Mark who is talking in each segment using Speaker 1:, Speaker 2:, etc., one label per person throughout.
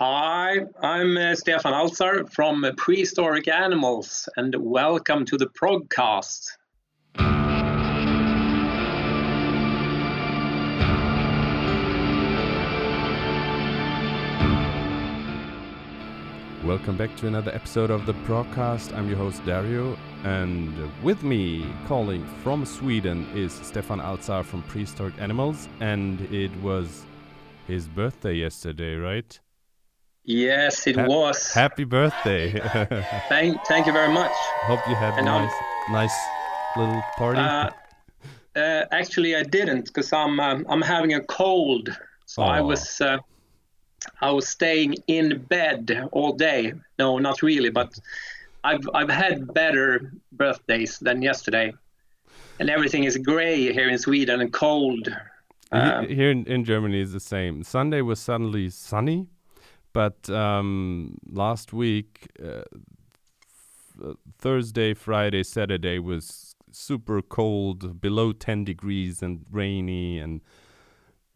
Speaker 1: Hi, I'm uh, Stefan Altzar from uh, Prehistoric Animals, and welcome to the Progcast.
Speaker 2: Welcome back to another episode of the Progcast. I'm your host Dario, and with me, calling from Sweden, is Stefan Altzar from Prehistoric Animals, and it was his birthday yesterday, right?
Speaker 1: Yes, it
Speaker 2: Ha-
Speaker 1: was.
Speaker 2: Happy birthday!
Speaker 1: thank, thank you very much.
Speaker 2: Hope you had a
Speaker 1: I'm-
Speaker 2: nice, nice little party.
Speaker 1: Uh, uh, actually, I didn't because I'm um, I'm having a cold, so I was uh, I was staying in bed all day. No, not really, but I've I've had better birthdays than yesterday, and everything is gray here in Sweden and cold. Uh,
Speaker 2: Here in, in Germany is the same. Sunday was suddenly sunny, but um, last week, uh, th- Thursday, Friday, Saturday was super cold, below 10 degrees and rainy and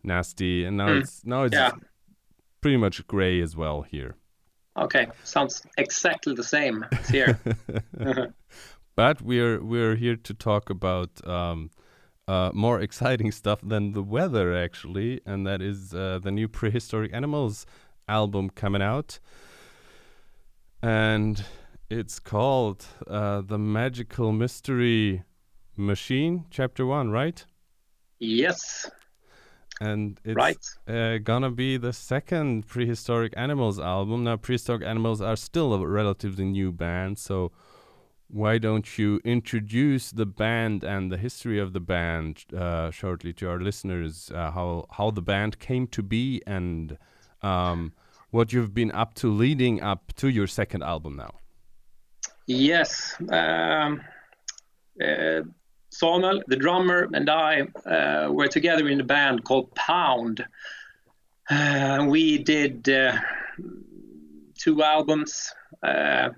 Speaker 2: nasty. And now
Speaker 1: Mm.
Speaker 2: it's now it's
Speaker 1: Yeah.
Speaker 2: pretty much gray as well here.
Speaker 1: Okay, sounds exactly the same here.
Speaker 2: But we're we're here to talk about um, uh, more exciting stuff than the weather, actually, and that is uh, the new Prehistoric Animals album coming out, and it's called uh, the Magical Mystery Machine, Chapter One, right?
Speaker 1: yes,
Speaker 2: And it's
Speaker 1: right.
Speaker 2: uh, gonna be the second Prehistoric Animals album. Now, Prehistoric Animals are still a relatively new band, so why don't you introduce the band and the history of the band uh, shortly to our listeners? Uh, how how the band came to be and um, what you've been up to leading up to your second album now.
Speaker 1: Yes. Um, uh, Samuel, the drummer, and I uh, were together in a band called Pound. Uh, we did uh, two albums. Uh,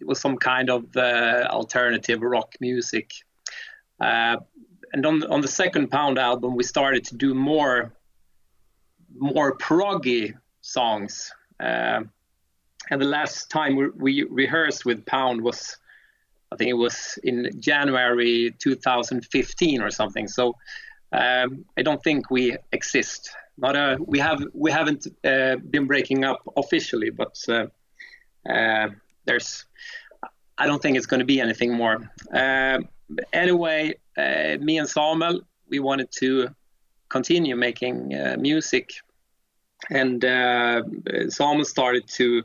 Speaker 1: it was some kind of uh, alternative rock music. And on, on the second Pound album, we started to do more, more proggy songs. Uh, and the last time we, we rehearsed with Pound was, I think it was in January 2015 or something. So um, I don't think we exist. Not a, we have we haven't uh, been breaking up officially, but uh, uh, there's I don't think it's going to be anything more. Uh, anyway, uh, me and Samuel we wanted to continue making uh, music, and uh, Samuel started to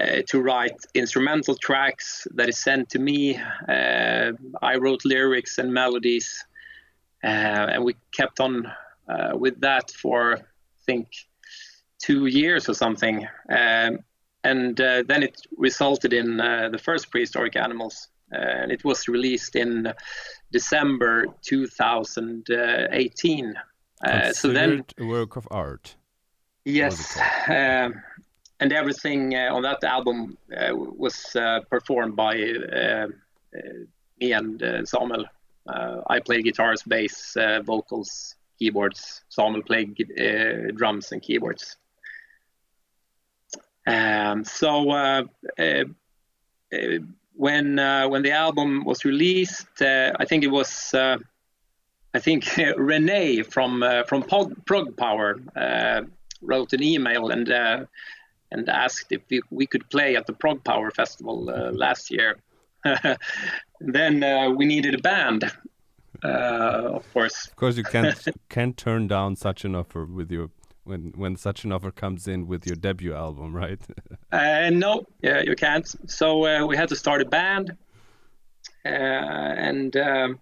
Speaker 1: uh, to write instrumental tracks that is sent to me. Uh, I wrote lyrics and melodies, uh, and we kept on uh, with that for I think two years or something. Um, and uh, then it resulted in uh, the first prehistoric animals, and it was released in December 2018. Uh, so then
Speaker 2: a work of art.
Speaker 1: Yes, um, and everything uh, on that album uh, was uh, performed by me and Samuel. I played guitars, bass, uh, vocals, keyboards. Samuel played uh, drums and keyboards. Um, so uh, uh, when uh, when the album was released, uh, I think it was. Uh, I think Renee from uh, from Prog, Prog Power uh, wrote an email and uh, and asked if we, we could play at the Prog Power Festival uh, last year. then uh, we needed a band, uh, of course.
Speaker 2: Of course, you can't can't turn down such an offer with your when when such an offer comes in with your debut album, right?
Speaker 1: Uh, no, yeah, you can't. So uh, we had to start a band, uh, and um,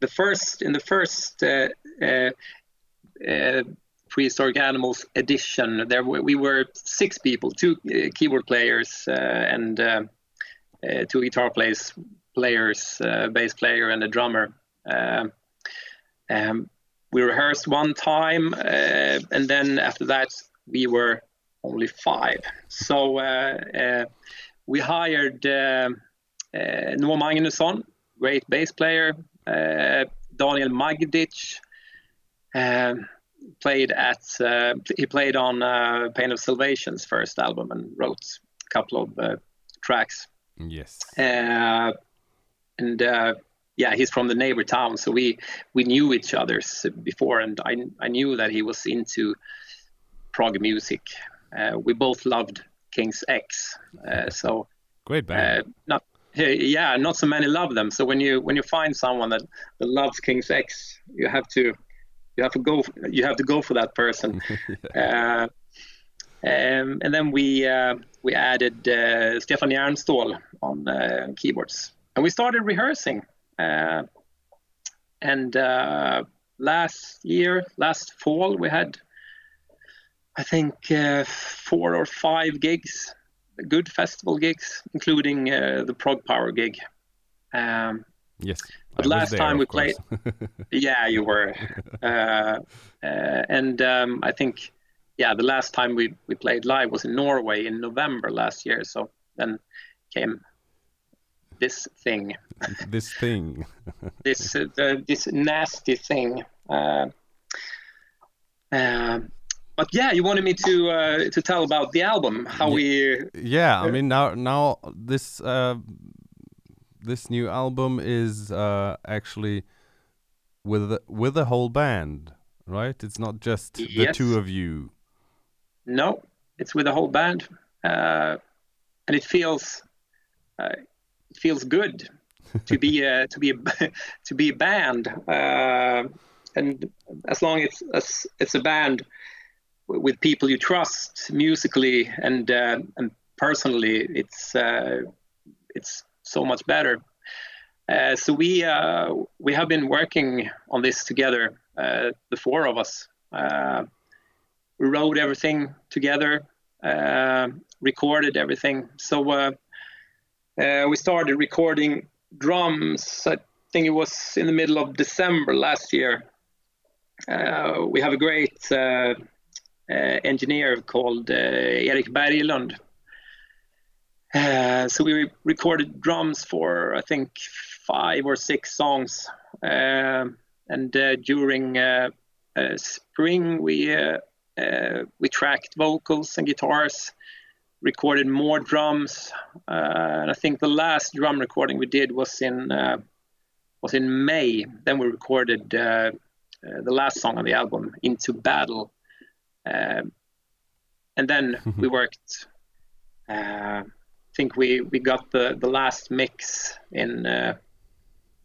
Speaker 1: the first in the first uh, uh, uh, prehistoric animals edition, there were, we were six people: two uh, keyboard players uh, and uh, two guitar players, players, bass player, and a drummer. Um, um, we rehearsed one time, and then after that we were only five. So we hired uh, uh, Noah Magnusson, great bass player, uh, Daniel Magdic, um, played at uh, he played on uh, Pain of Salvation's first album and wrote a couple of uh, tracks.
Speaker 2: Yes.
Speaker 1: Uh, and uh, yeah, he's from the neighbor town, so we we knew each other before, and I I knew that he was into prog music. Uh, we both loved King's X, so
Speaker 2: great band.
Speaker 1: not yeah, not so many love them. So when you when you find someone that, that loves King's X, you have to you have to go you have to go for that person. uh, um, and then we uh, we added uh, Stefan Järnstål on uh, keyboards, and we started rehearsing. Uh, and uh, last year, last fall, we had I think four or five gigs good festival gigs, including uh, the Prog Power gig. Um,
Speaker 2: yes.
Speaker 1: But last there, time we played, yeah, you were, uh, uh, and um, I think, yeah, the last time we we played live was in Norway in November last year. So then came this thing.
Speaker 2: this thing.
Speaker 1: this uh, this nasty thing. Uh, um, but yeah, you wanted me to uh, to tell about the album, how
Speaker 2: yeah,
Speaker 1: we.
Speaker 2: Yeah, I mean now now this uh, this new album is uh, actually with the, with the whole band, right? It's not just yes. the two of you.
Speaker 1: No, it's with the whole band, uh, and it feels uh, it feels good to be a, to be a, to be a band, uh, and as long as it's, it's a band with people you trust musically and uh, and personally, it's uh, it's so much better. Uh, so we uh, we have been working on this together, uh, the four of us. Uh, we wrote everything together, recorded everything. So we started recording drums. I think it was in the middle of December last year. we have a great uh, engineer called uh, Erik Berglund. Uh, so we recorded drums for I think five or six songs, and during spring we we tracked vocals and guitars recorded more drums. Uh, and I think the last drum recording we did was in uh, was in May. Then we recorded uh, the last song on the album, "Into Battle," Um, and then we worked. I think we we got the the last mix in uh,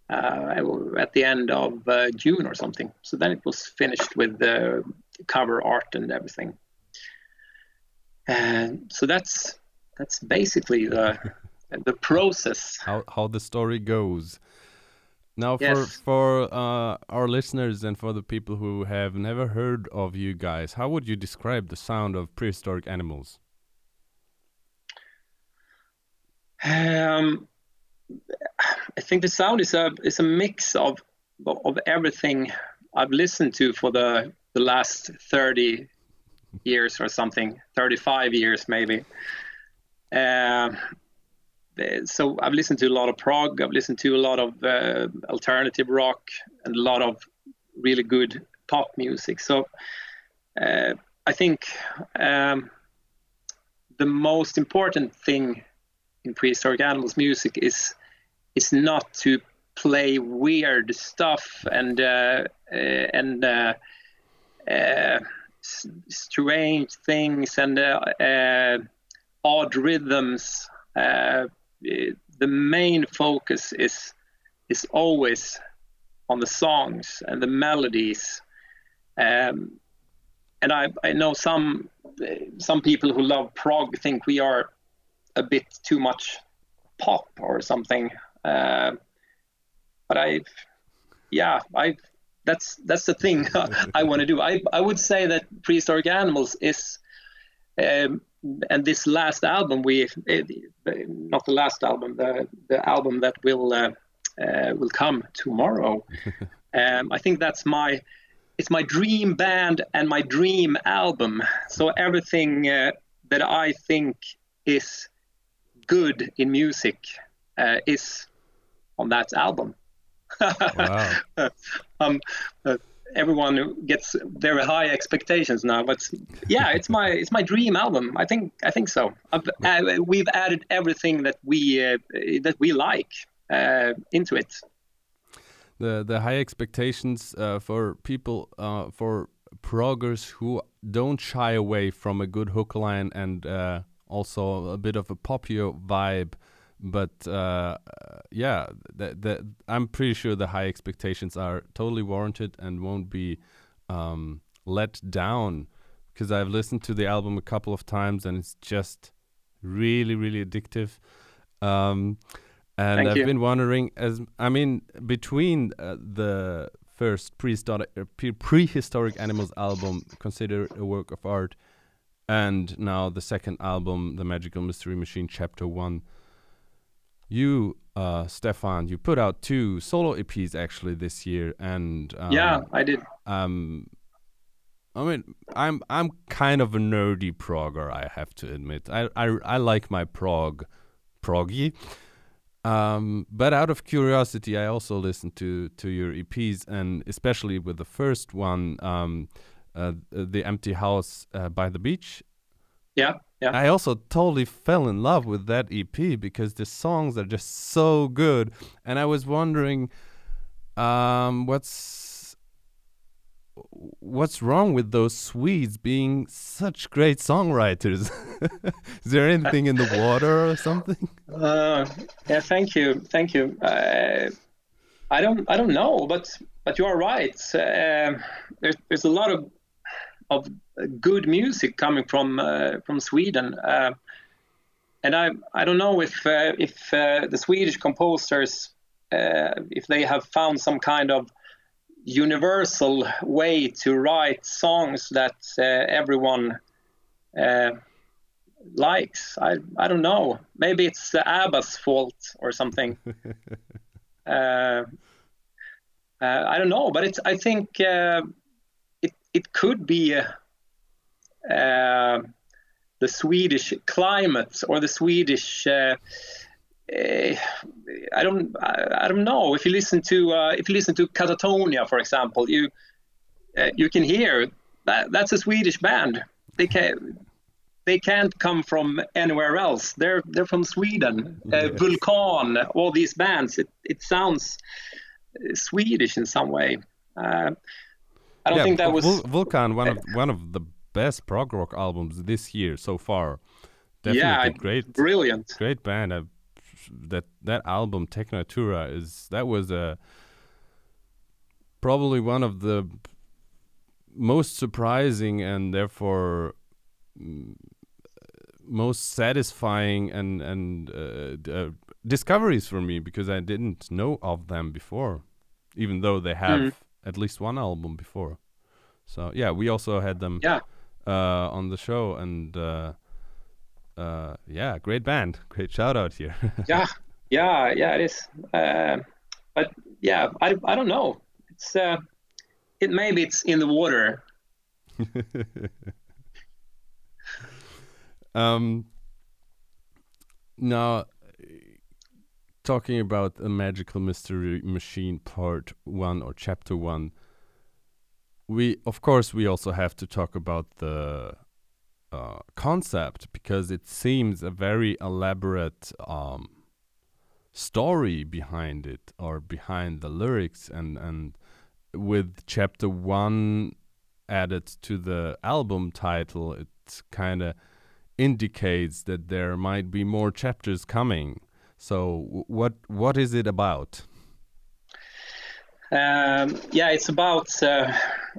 Speaker 1: uh, at the end of uh, June or something. So then it was finished with the cover art and everything. And so that's that's basically the the process.
Speaker 2: How how the story goes. Now, yes. for for uh, our listeners and for the people who have never heard of you guys, how would you describe the sound of prehistoric animals?
Speaker 1: Um, I think the sound is a is a mix of of everything I've listened to for the the last thirty years or something, thirty five years maybe. Uh, so I've listened to a lot of prog. I've listened to a lot of uh, alternative rock and a lot of really good pop music. So uh, I think um, the most important thing in prehistoric animals music is is not to play weird stuff and uh, uh and uh, uh, strange things and odd rhythms the main focus is is always on the songs and the melodies. Um, and I, I know some some people who love prog think we are a bit too much pop or something. Uh, but I, yeah, I that's that's the thing I want to do. I I would say that prehistoric animals is um, and this last album, we not the last album, the the album that will uh, uh, will come tomorrow. um, I think that's my it's my dream band and my dream album. So everything uh, that I think is good in music uh, is on that album. wow. um, uh, everyone gets very high expectations now. But yeah, it's my it's my dream album. I think I think so. Uh, we've added everything that we uh, that we like uh, into it.
Speaker 2: The the high expectations uh, for people uh, for proggers who don't shy away from a good hook line and uh, also a bit of a popular vibe but uh, yeah, the, the, I'm pretty sure the high expectations are totally warranted and won't be um, let down because I've listened to the album a couple of times and it's just really, really addictive. Um, and
Speaker 1: Thank
Speaker 2: I've
Speaker 1: you.
Speaker 2: been wondering, as I mean, between uh, the first prehistoric, uh, prehistoric animals album, Consider It a Work of Art, and now the second album, The Magical Mystery Machine, Chapter One you, uh, Stefan, you put out two solo EPs actually this year, and um,
Speaker 1: yeah, I did.
Speaker 2: Um, I mean, I'm I'm kind of a nerdy progger, I have to admit. I I, I like my prog, proggy. Um, but out of curiosity, I also listened to to your EPs, and especially with the first one, um, uh, the Empty House uh, by the Beach.
Speaker 1: Yeah, yeah.
Speaker 2: I also totally fell in love with that EP because the songs are just so good, and I was wondering, um, what's what's wrong with those Swedes being such great songwriters? Is there anything in the water or something?
Speaker 1: Uh, yeah, thank you, thank you. Uh, I don't, I don't know, but but you are right. Uh, there's there's a lot of of good music coming from uh, from Sweden. Uh, and I I don't know if uh, if the Swedish composers if they have found some kind of universal way to write songs that everyone likes. I I don't know. Maybe it's ABBA's fault or something. uh, uh, I don't know, but it's. I think uh, it could be uh, the Swedish climate or the Swedish. Uh, uh, I don't. I, I, don't know. If you listen to uh, if you listen to Katatonia, for example, you you can hear that that's a Swedish band. They can't they can't come from anywhere else. They're they're from Sweden. Yes. Uh, Vulkan, all these bands. It it sounds Swedish in some way. I don't
Speaker 2: yeah,
Speaker 1: think that was
Speaker 2: Vulkan. One of one of the best prog rock albums this year so far. Definitely
Speaker 1: yeah,
Speaker 2: great,
Speaker 1: brilliant,
Speaker 2: great band. i that that album Technatura is that was a probably one of the most surprising and therefore mm, most satisfying and and uh, uh, discoveries for me because I didn't know of them before, even though they have mm. At least one album before. So yeah, we also had them
Speaker 1: yeah.
Speaker 2: uh, on the show, and uh, uh, yeah, great band, great shout out here.
Speaker 1: yeah, yeah, yeah, it is. Uh, but yeah, I, I don't know. It's uh, it maybe it's in the water.
Speaker 2: um. Now, talking about a magical mystery machine part one or chapter one we of course we also have to talk about the uh, concept because it seems a very elaborate um, story behind it or behind the lyrics and and with chapter one added to the album title it kind of indicates that there might be more chapters coming so what what is it about
Speaker 1: um, yeah, it's about uh,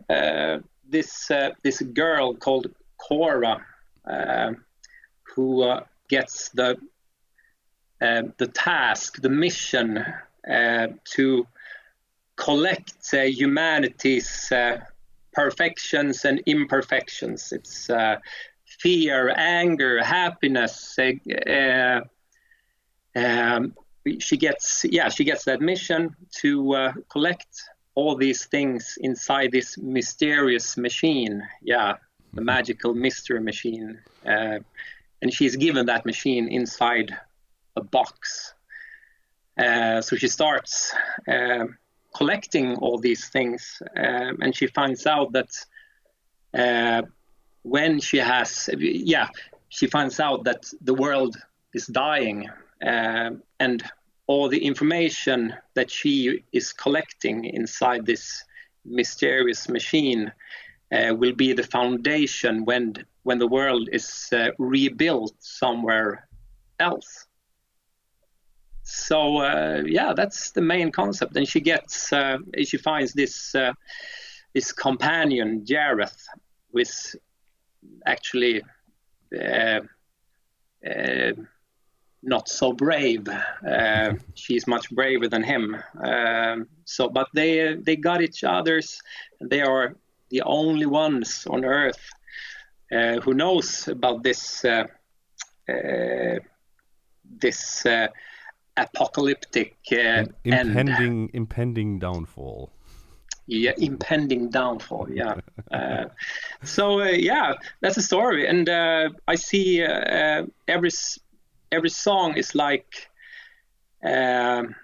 Speaker 1: uh, this uh, this girl called Cora um, who uh, gets the um, the task, the mission uh, to collect uh, humanity's perfections and imperfections. It's fear, anger, happiness. Um, she gets yeah she gets that mission to uh, collect all these things inside this mysterious machine. Yeah the magical mystery machine. Uh, and she's given that machine inside a box. Uh, so she starts uh, collecting all these things, um, and she finds out that uh, when she has, yeah, she finds out that the world is dying, and all the information that she is collecting inside this mysterious machine uh, will be the foundation when when the world is uh, rebuilt somewhere else. So uh, yeah, that's the main concept. And she gets uh, she finds this uh, this companion Jareth, who is actually uh, not so brave. Uh, she's much braver than him. Um, so, but they they got each other's. They are the only ones on Earth uh, who knows about this uh, uh this uh, apocalyptic uh,
Speaker 2: impending
Speaker 1: end.
Speaker 2: impending downfall.
Speaker 1: Yeah, impending downfall. Yeah. so yeah, that's a story, and I see every every song is like um,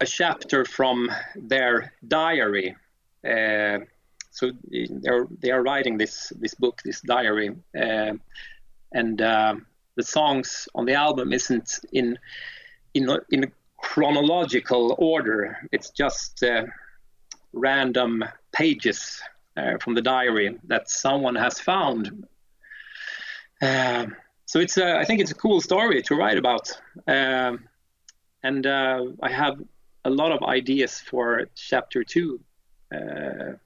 Speaker 1: a chapter from their diary. Uh, so they're they are writing this this book, this diary, uh, and uh, the songs on the album isn't in in in chronological order. It's just uh, random pages uh, from the diary that someone has found. Uh, so it's a, I think it's a cool story to write about, um, and uh, I have a lot of ideas for chapter two. Uh,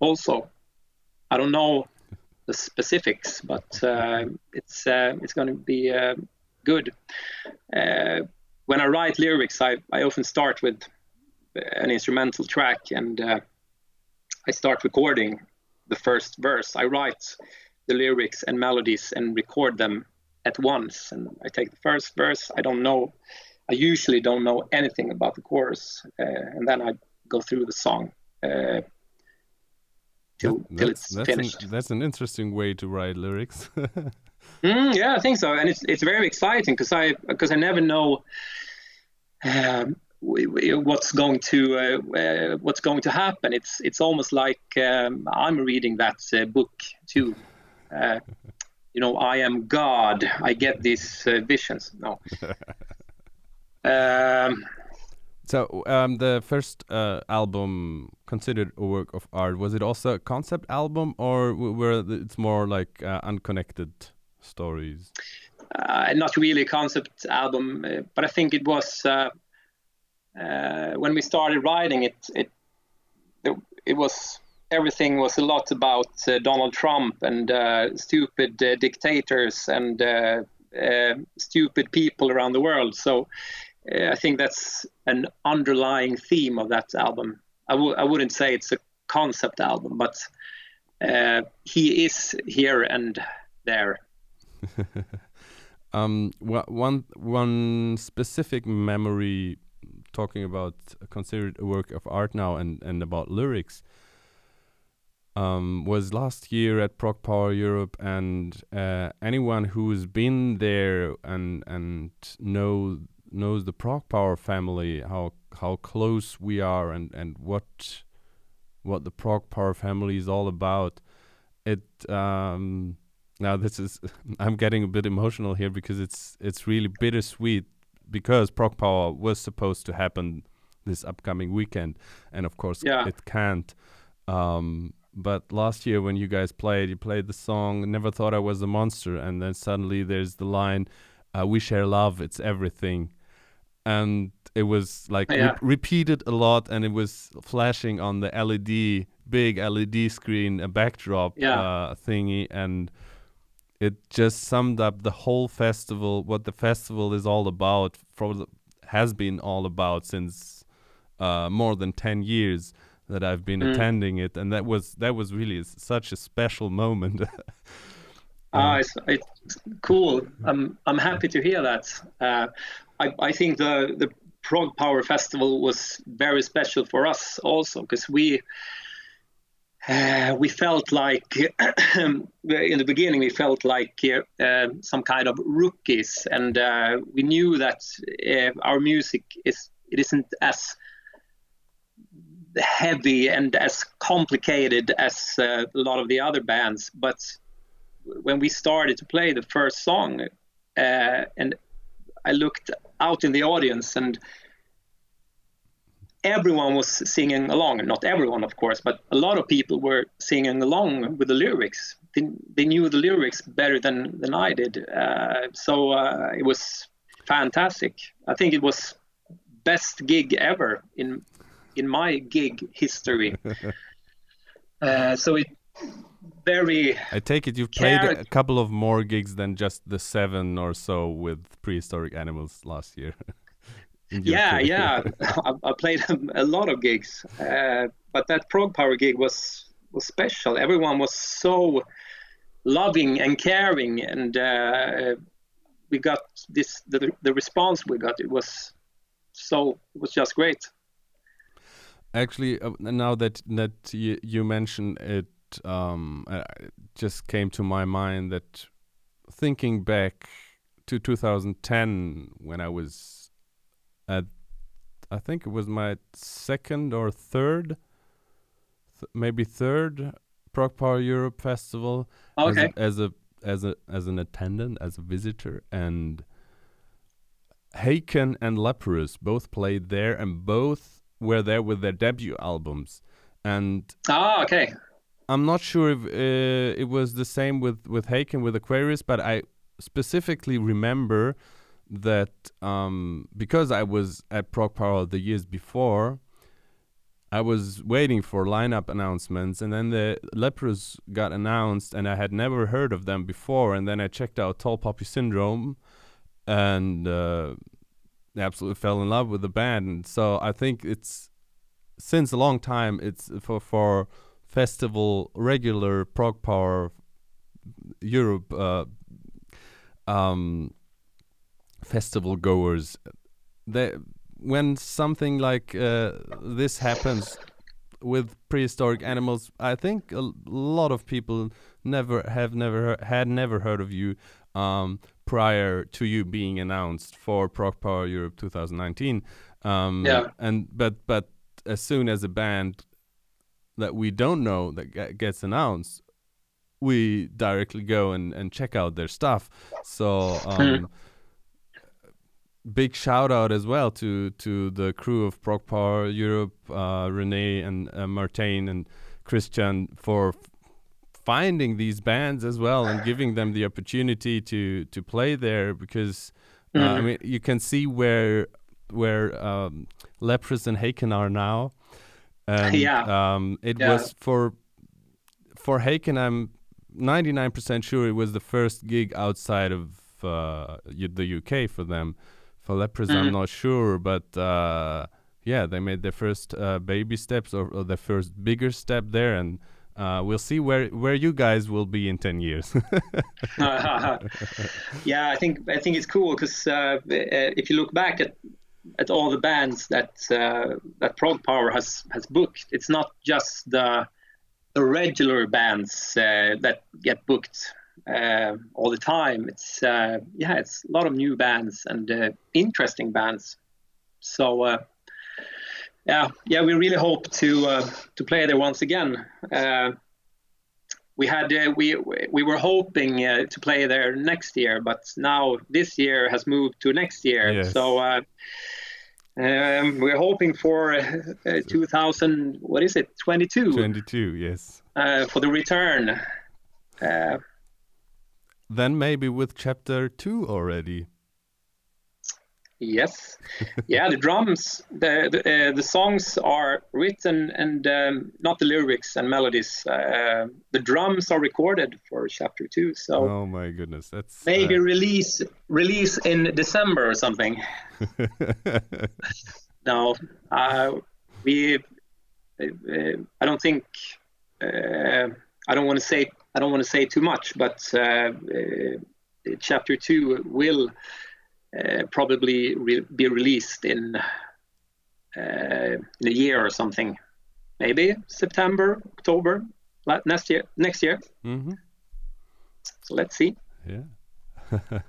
Speaker 1: also, I don't know the specifics, but uh, it's uh, it's going to be uh, good. Uh, when I write lyrics, I, I often start with an instrumental track, and I start recording the first verse. I write the lyrics and melodies and record them at once. And I take the first verse. I don't know. I usually don't know anything about the chorus, uh, and then I go through the song uh, till, that, till it's
Speaker 2: that's
Speaker 1: finished.
Speaker 2: An, that's an interesting way to write lyrics.
Speaker 1: mm, yeah, I think so, and it's it's very exciting because I because I never know. Um, what's going to uh, uh, what's going to happen. It's it's almost like um, I'm reading that uh, book too uh, you know, I am God. I get these uh, visions. No. um,
Speaker 2: so um, the first uh, album Consider It a Work of Art was it also a concept album or were it's more like uh, unconnected stories?
Speaker 1: Uh, not really a concept album, uh, but I think it was when we started writing it. It it was everything was a lot about uh, Donald Trump and uh, stupid uh, dictators and uh, uh, stupid people around the world. So uh, I think that's an underlying theme of that album. I w- I wouldn't say it's a concept album, but he is here and there.
Speaker 2: um, one one specific memory talking about Consider It a Work of Art now and, and about lyrics um, was last year at Prog Power Europe, and uh, anyone who's been there and and know knows the Prog Power family, how how close we are, and and what what the Prog Power family is all about. It um, now this is I'm getting a bit emotional here because it's it's really bittersweet because Prog Power was supposed to happen this upcoming weekend, and of course
Speaker 1: yeah.
Speaker 2: it can't. Um, but last year when you guys played, you played the song "Never Thought I Was a Monster," and then suddenly there's the line, uh, "We share love, it's everything," and it was like
Speaker 1: yeah.
Speaker 2: re- repeated a lot, and it was flashing on the LED, big LED screen, a backdrop
Speaker 1: yeah.
Speaker 2: uh, thingy, and it just summed up the whole festival, what the festival is all about, for the, has been all about since uh, more than ten years that I've been mm. attending it, and that was that was really such a special moment.
Speaker 1: Ah, it's, it's cool. I'm I'm happy to hear that. Uh, I I think the the Prog Power Festival was very special for us also because we. Uh, we felt like in the beginning we felt like uh, some kind of rookies and uh, we knew that uh, our music is it isn't as heavy and as complicated as uh, a lot of the other bands. But when we started to play the first song, uh, and I looked out in the audience, and everyone was singing along. Not everyone, of course, but a lot of people were singing along with the lyrics. They, they knew the lyrics better than than I did. Uh, so uh, it was fantastic. I think it was best gig ever in in my gig history. uh, so it very.
Speaker 2: I take it you've played a couple of more gigs than just the seven or so with prehistoric animals last year.
Speaker 1: yeah, yeah, I, I, played a lot of gigs, uh, but that prog power gig was was special. Everyone was so loving and caring, and uh, we got this the, the response we got. It was so it was just great.
Speaker 2: Actually, uh, now that that you, you mentioned it, um, uh, it just came to my mind that thinking back to 2010 when I was at, I think it was my second or third, th maybe third Prog Power Europe festival
Speaker 1: okay.
Speaker 2: as, a, as a as a as an attendant as a visitor and Haken and Leprous both played there and both were there with their debut albums, and
Speaker 1: ah, okay.
Speaker 2: I'm not sure if uh, it was the same with with Haken with Aquarius, but I specifically remember that um, because I was at Prog Power the years before, I was waiting for lineup announcements, and then the Leprous got announced, and I had never heard of them before. And then I checked out Tall Poppy Syndrome, and uh, absolutely fell in love with the band. And so I think it's since a long time it's for for festival regular prog power Europe uh, um, festival goers. They when something like uh, this happens with prehistoric animals, I think a lot of people never have never had never heard of you. Um, prior to you being announced for Prog Power Europe 2019. Um,
Speaker 1: yeah.
Speaker 2: And but but as soon as a band that we don't know that gets announced, we directly go and, and check out their stuff. So um, hmm. big shout out as well to to the crew of Prog Power Europe, uh, Renee and uh, Martin and Christian for finding these bands as well and giving them the opportunity to to play there because uh, mm-hmm. I mean you can see where where um, Leprous and Haken are now. And,
Speaker 1: yeah.
Speaker 2: Um, it
Speaker 1: yeah.
Speaker 2: was for for Haken. I'm 99% sure it was the first gig outside of uh, the UK for them. For Leprous, mm-hmm. I'm not sure, but uh, yeah, they made their first uh, baby steps or, or their first bigger step there, and uh, we'll see where where you guys will be in 10 years.
Speaker 1: Yeah i think i think it's cool because uh, if you look back at at all the bands that uh, that prog power has has booked it's not just the the regular bands uh, that get booked uh, all the time. It's uh, yeah it's a lot of new bands and interesting bands. So yeah, yeah, we really hope to uh, to play there once again. Uh, we had uh, we we were hoping uh, to play there next year, but now this year has moved to next year.
Speaker 2: Yes.
Speaker 1: So uh, um, we're hoping for uh, 2000. What is it? 22.
Speaker 2: 22. Yes.
Speaker 1: for the return.
Speaker 2: then maybe with chapter two already.
Speaker 1: Yes, yeah. The drums, the the, uh, the songs are written and um, not the lyrics and melodies. Uh, the drums are recorded for chapter two. So.
Speaker 2: Oh my goodness, that's
Speaker 1: maybe uh... release release in December or something. no, uh, we. Uh, I don't think. Uh, I don't want to say. I don't want to say too much, but chapter two will uh, probably re be released in uh, in a year or something, maybe September, October next year. Next year.
Speaker 2: Mm -hmm.
Speaker 1: So let's see.
Speaker 2: Yeah,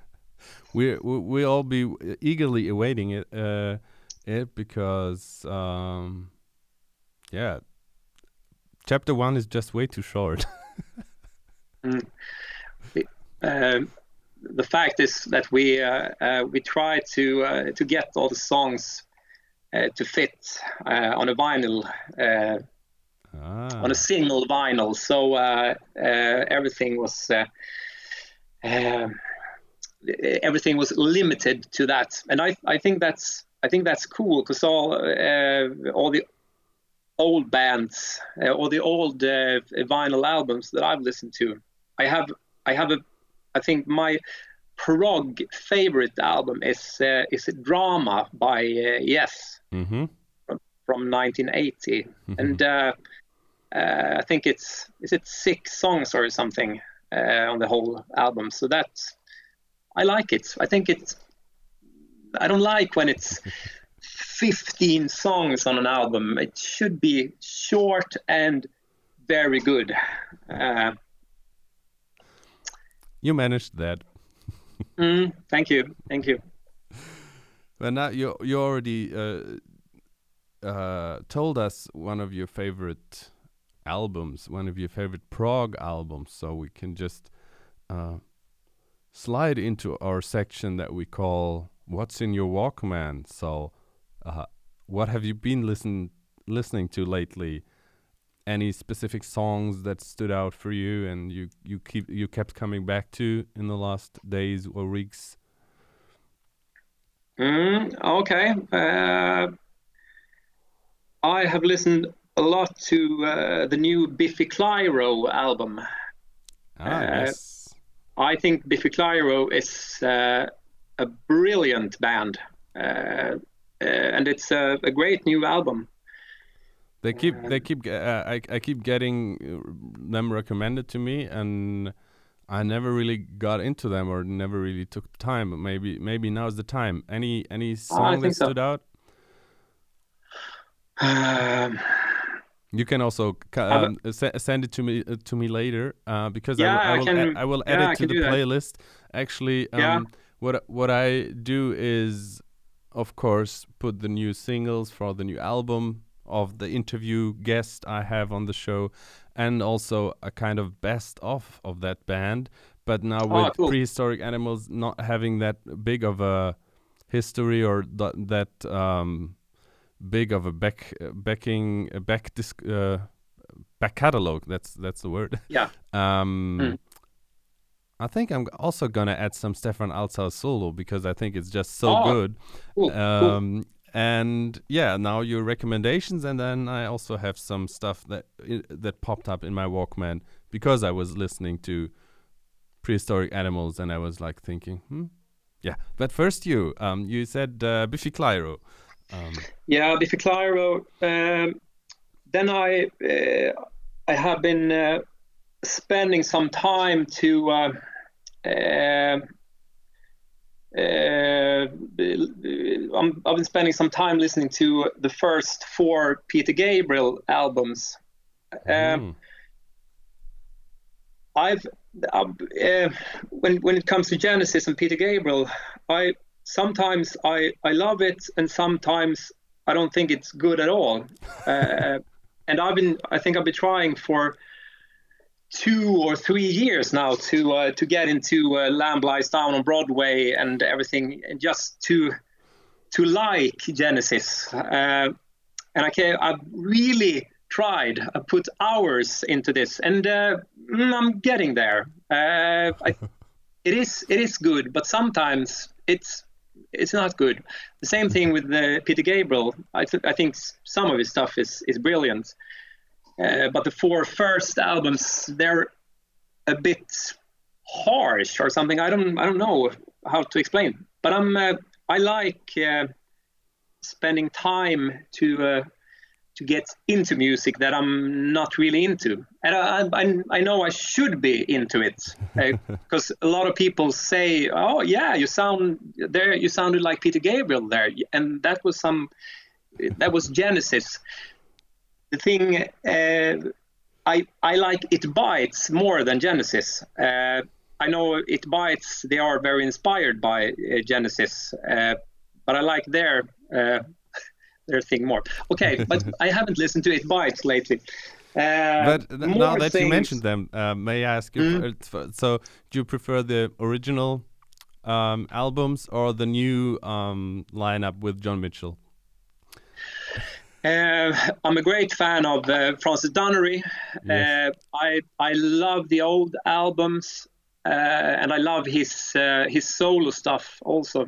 Speaker 2: we we all be eagerly awaiting it. Uh, it because um, yeah, chapter one is just way too short.
Speaker 1: mm. um, the fact is that we uh, uh, we try to uh, to get all the songs uh, to fit uh, on a vinyl ah. on a single vinyl. So everything was everything was limited to that, and I I think that's I think that's cool because all all the old bands uh, or the old uh, vinyl albums that I've listened to. I have I have a I think my prog favorite album is uh, is Drama by uh, Yes mm-hmm. from, from 1980, mm-hmm. and uh, uh, I think it's is it six songs or something on the whole album. So that's I like it. I think it's I don't like when it's 15 songs on an album. It should be short and very good.
Speaker 2: You managed that.
Speaker 1: mm, thank you, thank you.
Speaker 2: Well, now you you already uh, uh, told us one of your favorite albums, one of your favorite prog albums, so we can just uh, slide into our section that we call "What's in Your Walkman." So uh, what have you been listen listening to lately? Any specific songs that stood out for you and you you keep you kept coming back to in the last days or weeks?
Speaker 1: Mm, okay. Uh, I have listened a lot to uh, the new Biffy Clyro album.
Speaker 2: Ah, uh, yes.
Speaker 1: I think Biffy Clyro is uh, a brilliant band. Uh, uh, and it's a, a, great new album.
Speaker 2: They keep they keep uh, I I keep getting uh, them recommended to me, and I never really got into them or never really took time. But maybe maybe is the time. Any any oh, song that stood so. out? Um, you can also um, send it to me uh, to me later uh, because
Speaker 1: yeah,
Speaker 2: I,
Speaker 1: I, will,
Speaker 2: can, I will add yeah, it to the playlist. That. Actually, um, yeah. what what I do is of course, put the new singles for the new album of the interview guest I have on the show, and also a kind of best of of that band. But now oh, with cool. prehistoric animals not having that big of a history or th that um, big of a back uh, backing uh, back disc uh, back catalog. That's that's the word.
Speaker 1: Yeah.
Speaker 2: um, mm. I think I'm also gonna add some Stefan Altzar solo because I think it's just so oh, good. Cool, um, cool. And yeah, now your recommendations, and then I also have some stuff that that popped up in my Walkman because I was listening to prehistoric animals, and I was like thinking, hmm, yeah. But first, you, um, you said uh, Biffy Clyro.
Speaker 1: Um, yeah, Biffy Clyro. Um, then I uh, I have been. Uh, spending some time to uh, uh, I've been spending some time listening to the first four Peter Gabriel albums. Mm. I've uh, when when it comes to Genesis and Peter Gabriel, I sometimes I I love it and sometimes I don't think it's good at all. Uh, and I've been I think I've been trying for two or three years now to uh, to get into uh, Lamb Lies Down on Broadway and everything, and just to to like Genesis. Uh, and I can, I've really tried. I put hours into this, and uh, mm, I'm getting there. Uh, I, it is it is good, but sometimes it's it's not good. The same thing with uh, Peter Gabriel. I, th- I think some of his stuff is is brilliant. Uh, but the four first albums, they're a bit harsh or something. I don't I don't know how to explain. But I'm uh, I like uh, spending time to uh, to get into music that I'm not really into, and I I, I know I should be into it because uh, a lot of people say, "Oh yeah, you sound there. You sounded like Peter Gabriel there," and that was some that was Genesis the thing uh, I I like It Bites more than Genesis. Uh, I know It Bites they are very inspired by uh, Genesis, uh, but I like their uh, their thing more. Okay, but I haven't listened to It Bites lately. Uh,
Speaker 2: but now that things. you mentioned them, uh, may I ask you? Mm. so, do you prefer the original um, albums or the new um, lineup with John Mitchell?
Speaker 1: Uh, I'm a great fan of uh, Francis Dunnery. Yes. Uh, I I love the old albums, uh, and I love his his solo stuff also.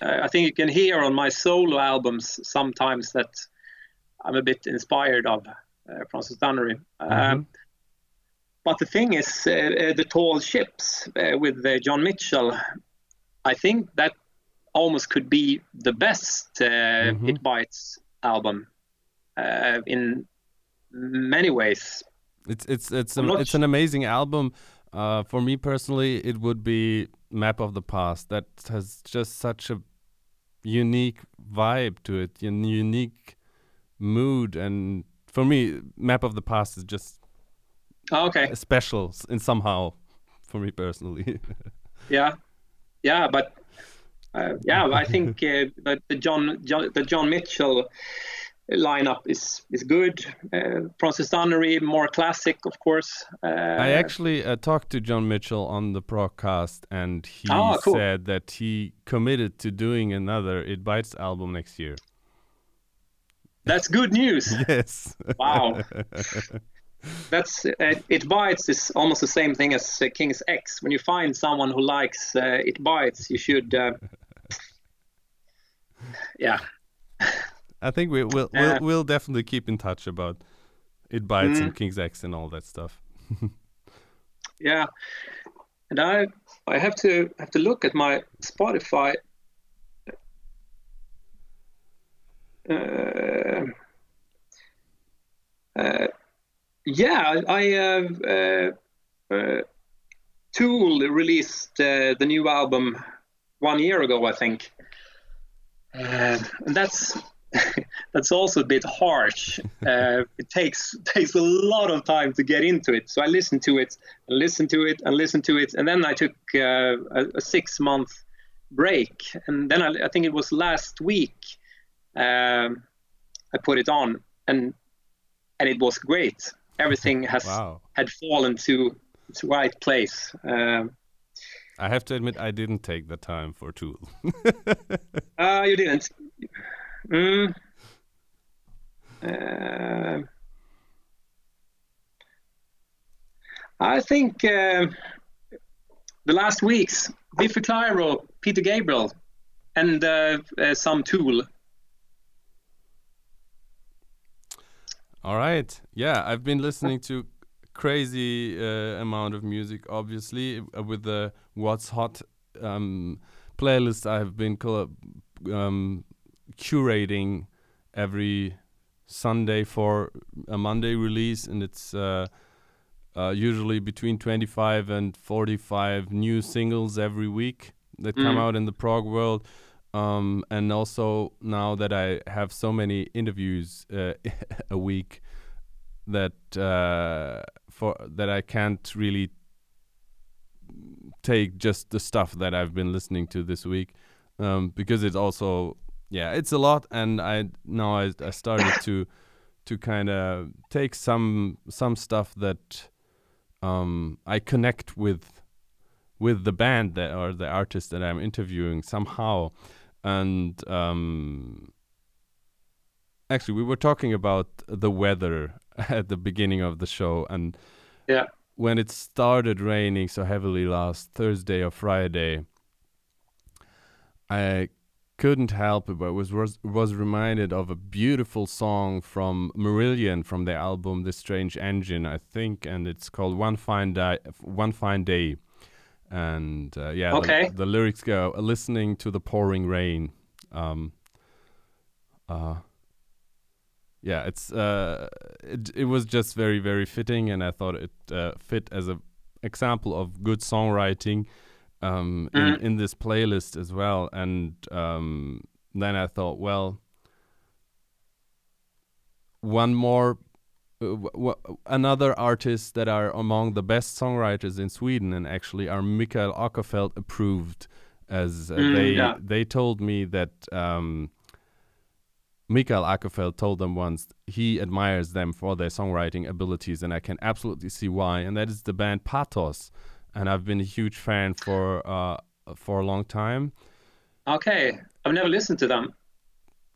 Speaker 1: I think you can hear on my solo albums sometimes that I'm a bit inspired of uh, Francis Dunnery. Um, mm-hmm. But the thing is, uh, uh, the tall ships with John Mitchell, I think that almost could be the best mm-hmm. It Bites album in many ways.
Speaker 2: It's it's it's a, it's an amazing album. Uh, for me personally, it would be Map of the Past. That has just such a unique vibe to it, a unique mood, and for me, Map of the Past is just
Speaker 1: oh, okay
Speaker 2: special in somehow for me personally.
Speaker 1: yeah, yeah, but uh, yeah, I think uh, the, the John, John the John Mitchell lineup is is good. Uh, Francis Dunnery, more classic, of course. Uh, I
Speaker 2: actually uh, talked to John Mitchell on the podcast, and he oh, cool. said that he committed to doing another It Bites album next year.
Speaker 1: That's good news.
Speaker 2: yes.
Speaker 1: Wow. That's uh, it bites is almost the same thing as uh, King's X. When you find someone who likes uh, it bites, you should. Uh, yeah.
Speaker 2: I think we will we'll, we'll definitely keep in touch about it bites mm. and King's X and all that stuff.
Speaker 1: yeah, and I I have to have to look at my Spotify uh, uh, yeah, I uh, uh, Tool released the new album one year ago, I think, and that's that's also a bit harsh. Uh, it takes takes a lot of time to get into it. So I listened to it, and listened to it, and listened to it, and then I took uh, a, a, six month break, and then I, I, think it was last week um, I put it on, and and it was great. Everything has wow. had fallen to its right place. Um,
Speaker 2: I have to admit, I didn't take the time for Tool.
Speaker 1: uh, you didn't. Mm. Uh, I think uh, the last weeks, Biffy Clyro, Peter Gabriel, and uh, uh some Tool
Speaker 2: All right. Yeah, I've been listening to crazy uh, amount of music, obviously, uh, with the What's Hot um, playlist I've been um, curating every Sunday for a Monday release, and it's uh, uh, usually between 25 and 45 new singles every week that mm. come out in the prog world. Um, and also now that I have so many interviews uh, a week that uh, for that I can't really take just the stuff that I've been listening to this week um, because it's also yeah it's a lot and I now I, I started to to kind of take some some stuff that um, I connect with with the band that or the artist that I'm interviewing somehow. And um, actually we were talking about the weather at the beginning of the show and
Speaker 1: yeah.
Speaker 2: when it started raining so heavily last thursday or friday i couldn't help it but was was, was reminded of a beautiful song from marillion from their album the strange engine i think and it's called one fine day one fine day and uh, yeah, okay. the, the, lyrics go listening to the pouring rain. Um, uh, yeah, it's uh, it, it was just very very fitting, and I thought it uh, fit as a example of good songwriting um, mm. in mm-hmm. in this playlist as well. And um, then I thought, well, one more another artist that are among the best songwriters in Sweden and actually are Mikael Åkerfeldt approved as uh, mm, they yeah. they told me that um, Mikael told them once he admires them for their songwriting abilities, and I can absolutely see why. And that is the band Paatos, and I've been a huge fan for uh, for a long time.
Speaker 1: Okay, I've never listened to them.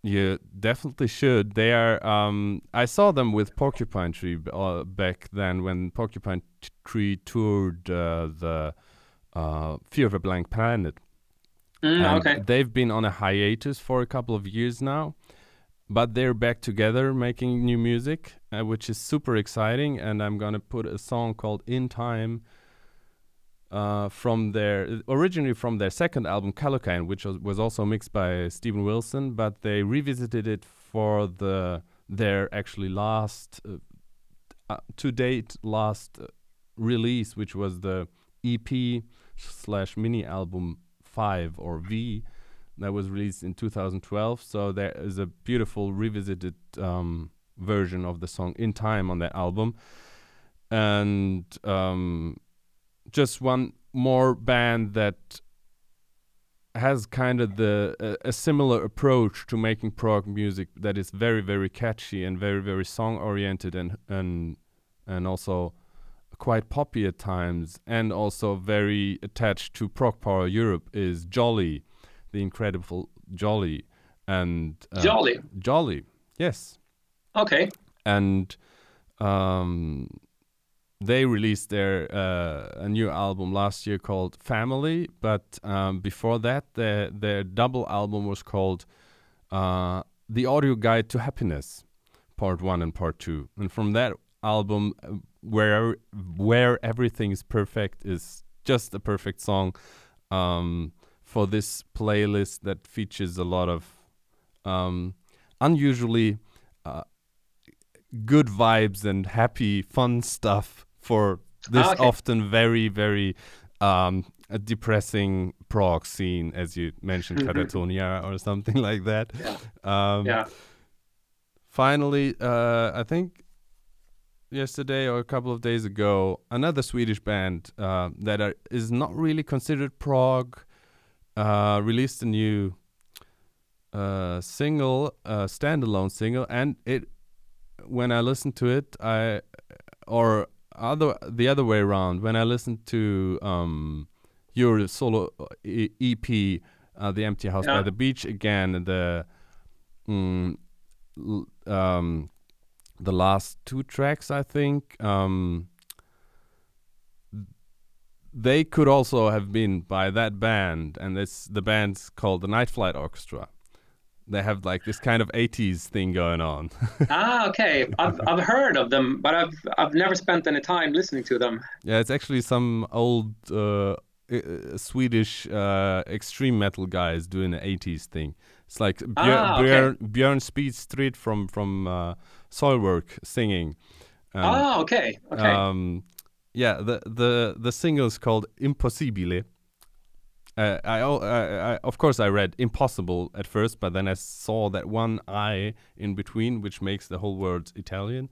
Speaker 2: You definitely should. They are. Um, I saw them with Porcupine Tree uh, back then when Porcupine Tree toured uh, the uh, Fear of a Blank Planet.
Speaker 1: Mm, okay.
Speaker 2: They've been on a hiatus for a couple of years now, but they're back together making new music, uh, which is super exciting. And I'm gonna put a song called "In Time." Uh, from their originally from their second album Kallocain, which was, was also mixed by Steven Wilson, but they revisited it for the their actually last uh, uh, to date last uh, release, which was the EP slash mini album five or V that was released in 2012. So there is a beautiful revisited um, version of the song "In Time" on that album, and um, just one more band that has kind of the uh, a similar approach to making prog music that is very very catchy and very very song oriented and and and also quite poppy at times and also very attached to ProgPower Europe is Jolly, the incredible Jolly and
Speaker 1: uh, Jolly?
Speaker 2: Jolly yes.
Speaker 1: Okay.
Speaker 2: And um they released their uh, a new album last year called Family, but um, before that, their their double album was called uh, The Audio Guide to Happiness, Part One and Part Two. And from that album, uh, where where everything is perfect, is just a perfect song um, for this playlist that features a lot of um, unusually. Uh, good vibes and happy fun stuff for this ah, okay. often very very um, a depressing prog scene, as you mentioned, Katatonia or something like that.
Speaker 1: Yeah. Um, yeah.
Speaker 2: Finally, uh, I think yesterday or a couple of days ago, another Swedish band uh, that are, is not really considered prog uh, released a new uh, single, uh, standalone single, and it when I listened to it, I or other the other way around. When I listened to um, your solo e- EP, uh, "The Empty House yeah. by the Beach," again, the mm, um, the last two tracks, I think, um, they could also have been by that band, and it's the band's called the Night Flight Orchestra they have like this kind of 80s thing going on.
Speaker 1: ah, okay. I've I've heard of them, but I've I've never spent any time listening to them.
Speaker 2: Yeah, it's actually some old uh, Swedish uh, extreme metal guys doing an 80s thing. It's like Björn, ah, okay. Björn, Björn Speed Strid from from uh, Soilwork singing.
Speaker 1: Um, ah, okay. Okay. Um,
Speaker 2: yeah, the the the single is called Impossibile uh, I, I, I, of course, I read impossible at first, but then I saw that one I in between, which makes the whole word Italian.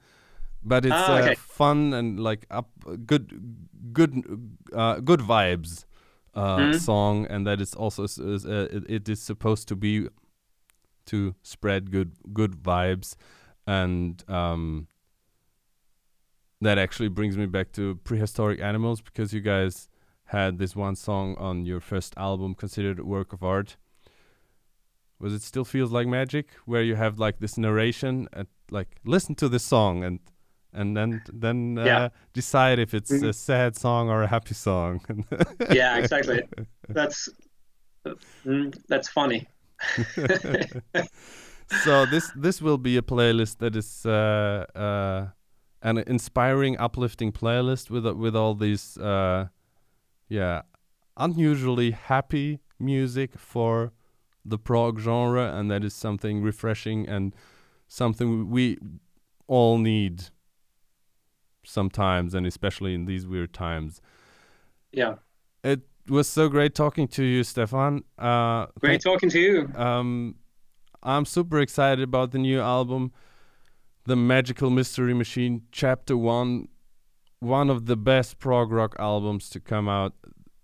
Speaker 2: But it's ah, okay. uh, fun and like up, good, good, uh, good vibes mm. song, and that is also uh, it, it is supposed to be to spread good, good vibes, and um, that actually brings me back to prehistoric animals because you guys had this one song on your first album considered a work of art. Was it still feels like magic, where you have like this narration and like listen to this song and and then then uh, yeah. decide if it's mm-hmm. a sad song or a happy song.
Speaker 1: yeah, exactly. That's mm, that's funny.
Speaker 2: so this this will be a playlist that is uh, uh, an inspiring, uplifting playlist with with all these uh, yeah, unusually happy music for the prog genre, and that is something refreshing and something we all need sometimes, and especially in these weird times.
Speaker 1: Yeah.
Speaker 2: It was so great talking to you, Stefan. Uh,
Speaker 1: great talking to you.
Speaker 2: Um, I'm super excited about the new album, The Magical Mystery Machine, Chapter 1 one of the best prog rock albums to come out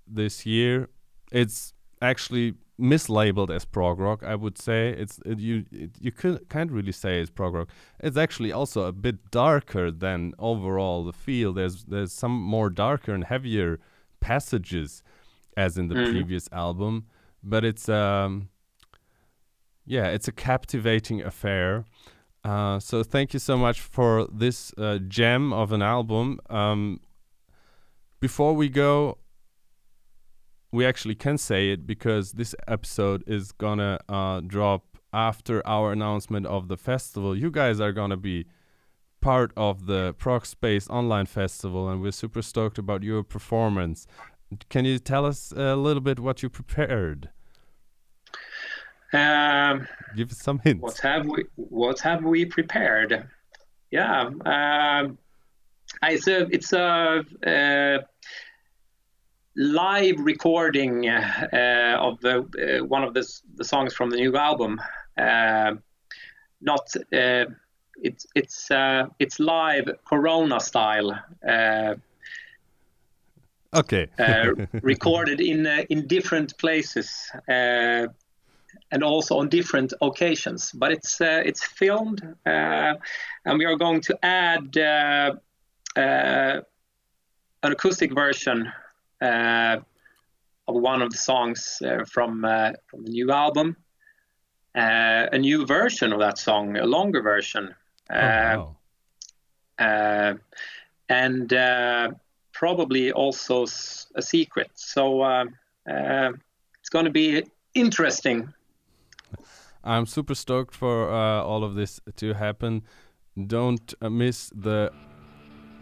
Speaker 2: this year. It's actually mislabeled as prog rock. I would say it's it, you it, you could, can't really say it's prog rock. It's actually also a bit darker than overall the feel. There's there's some more darker and heavier passages as in the
Speaker 1: Mhm.
Speaker 2: previous album, but it's um yeah, it's a captivating affair. Uh, so thank you so much for this uh, gem of an album. Um, before we go, we actually can say it because this episode is gonna uh, drop after our announcement of the festival. You guys are gonna be part of the Prog Space Online Festival, and we're super stoked about your performance. Can you tell us a little bit what you prepared?
Speaker 1: Um,
Speaker 2: Give some hints.
Speaker 1: what have we what have we prepared? Yeah, um, it's a it's a, uh live recording uh, of the uh, one of the the songs from the new album. Uh, not uh, it's it's uh, it's live Corona style. Uh,
Speaker 2: Okay.
Speaker 1: uh, recorded in uh, in different places uh, and also on different occasions. But it's uh, it's filmed, uh, and we are going to add uh, uh, an acoustic version uh, of one of the songs uh, from uh, from the new album. Uh, a new version of that song, a longer version.
Speaker 2: Oh,
Speaker 1: Uh,
Speaker 2: wow.
Speaker 1: uh, and uh, probably also a secret. So uh, uh, it's going to be interesting.
Speaker 2: I'm super stoked for uh, all of this to happen. Don't uh, miss the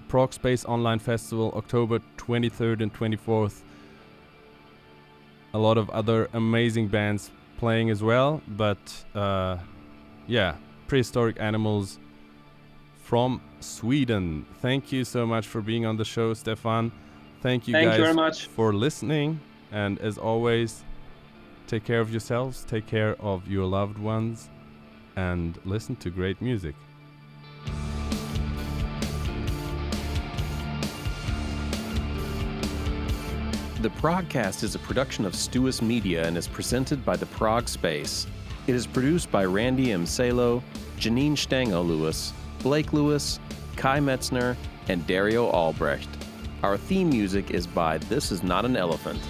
Speaker 2: Prog Space Online Festival, October 23rd and 24th. A lot of other amazing bands playing as well, but uh, yeah, prehistoric animals from Sweden. Thank you so much for being on the show, Stefan. Thank you
Speaker 1: Thank you
Speaker 2: guys
Speaker 1: very much.
Speaker 2: for listening, and as always, take care of yourselves, take care of your loved ones, and listen to great music.
Speaker 3: The Progcast is a production of Stuus Media and is presented by the Prog Space. It is produced by Randy M. Salo, Janine Stango Lewis, Blake Lewis, Kai Metzner, and Dario Albrecht. Our theme music is by This Is Not an Elephant.